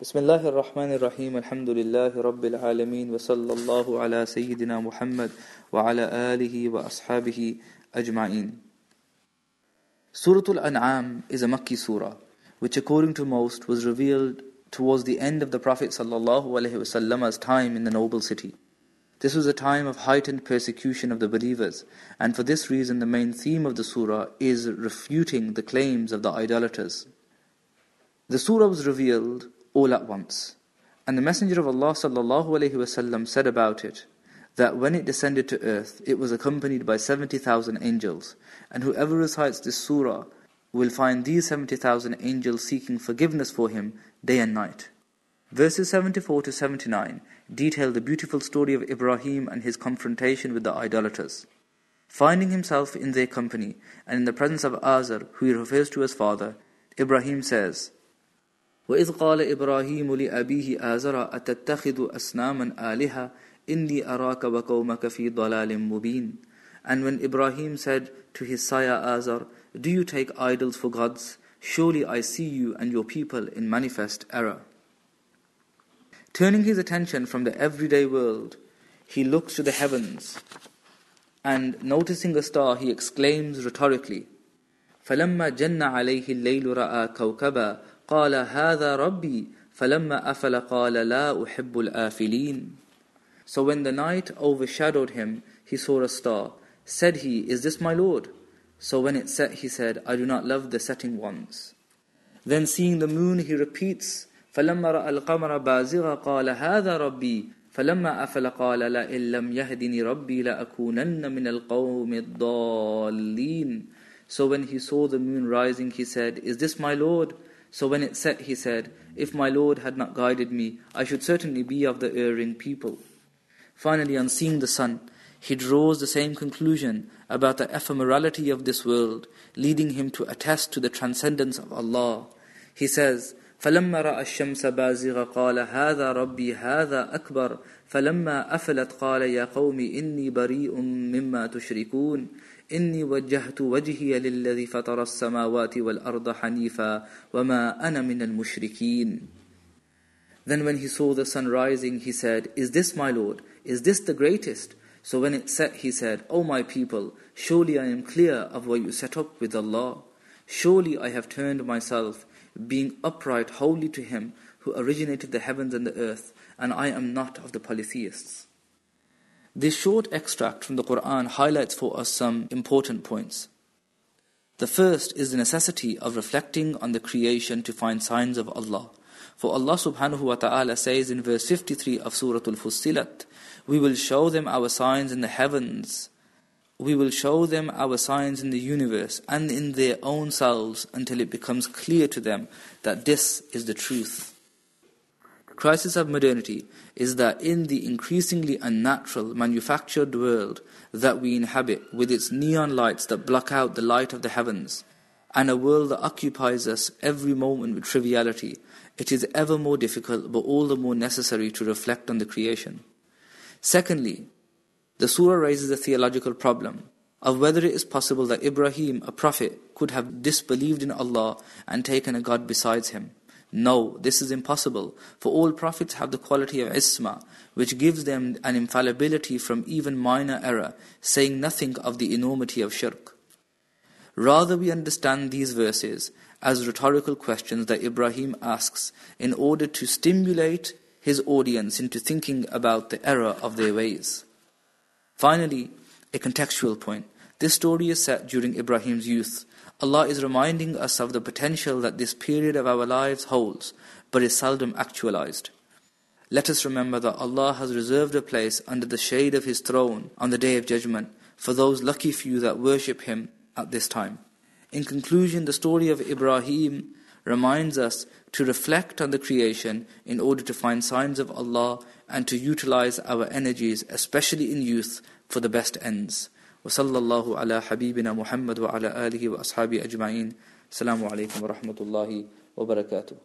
بسم الله الرحمن الرحيم الحمد لله رب العالمين وصلى الله على سيدنا محمد وعلى آله وأصحابه أجمعين Surah Al-An'am is a Makki surah which according to most was revealed towards the end of the Prophet ﷺ's time in the noble city. This was a time of heightened persecution of the believers, and for this reason the main theme of the surah is refuting the claims of the idolaters. The surah was revealed all at once. And the Messenger of Allah sallallahu said about it that when it descended to earth, it was accompanied by 70,000 angels. And whoever recites this surah will find these 70,000 angels seeking forgiveness for him day and night. Verses 74 to 79 detail the beautiful story of Ibrahim and his confrontation with the idolaters. Finding himself in their company and in the presence of Azar, who he refers to as father, Ibrahim says, وإذ قال إبراهيم لأبيه آزر أتتخذ أصناما آلهة إني أراك وقومك في ضلال مبين And when Ibrahim said to his sire Azar, Do you take idols for gods? Surely I see you and your people in manifest error. Turning his attention from the everyday world, he looks to the heavens and noticing a star, he exclaims rhetorically, فلما جن عليه الليل رأى كوكبا قال هذا ربي فلما أفل قال لا أحب الآفلين So when the night overshadowed him, he saw a star. Said he, Is this my Lord? So when it set, he said, I do not love the setting ones. Then seeing the moon, he repeats, فلما رأى القمر بازغا قال هذا ربي فلما أفل قال لئن لم يهدني ربي لأكونن من القوم الضالين So when he saw the moon rising, he said, Is this my Lord? So when it set, he said, If my Lord had not guided me, I should certainly be of the erring people. Finally, on seeing the sun, he draws the same conclusion about the ephemerality of this world, leading him to attest to the transcendence of Allah. He says, فلما رأى الشمس بازغة قال هذا ربي هذا أكبر فلما أفلت قال يا قوم إني بريء مما تشركون إني وجهت وجهي للذي فطر السماوات والأرض حنيفا وما أنا من المشركين Then when he saw the sun rising, he said, Is this my Lord? Is this the greatest? So when it set, he said, O my people, surely I am clear of what you set up with Allah. Surely I have turned myself, being upright wholly to Him who originated the heavens and the earth, and I am not of the polytheists. This short extract from the Quran highlights for us some important points. The first is the necessity of reflecting on the creation to find signs of Allah. For Allah subhanahu wa ta'ala says in verse 53 of Surah Al-Fussilat, We will show them our signs in the heavens. We will show them our signs in the universe and in their own selves until it becomes clear to them that this is the truth The crisis of modernity is that in the increasingly unnatural manufactured world that we inhabit, with its neon lights that block out the light of the heavens, and a world that occupies us every moment with triviality, it is ever more difficult but all the more necessary to reflect on the creation. Secondly, the surah raises a theological problem of whether it is possible that Ibrahim, a prophet, could have disbelieved in Allah and taken a God besides him. No, this is impossible, for all prophets have the quality of isma, which gives them an infallibility from even minor error, saying nothing of the enormity of shirk. Rather, we understand these verses as rhetorical questions that Ibrahim asks in order to stimulate his audience into thinking about the error of their ways. Finally, a contextual point. This story is set during Ibrahim's youth, Allah is reminding us of the potential that this period of our lives holds, but is seldom actualized. Let us remember that Allah has reserved a place under the shade of His throne on the Day of Judgment for those lucky few that worship Him at this time. In conclusion, the story of Ibrahim reminds us to reflect on the creation in order to find signs of Allah and to utilize our energies, especially in youth, for the best ends. وصلى الله على حبيبنا محمد وعلى آله وأصحابه أجمعين السلام عليكم ورحمة الله وبركاته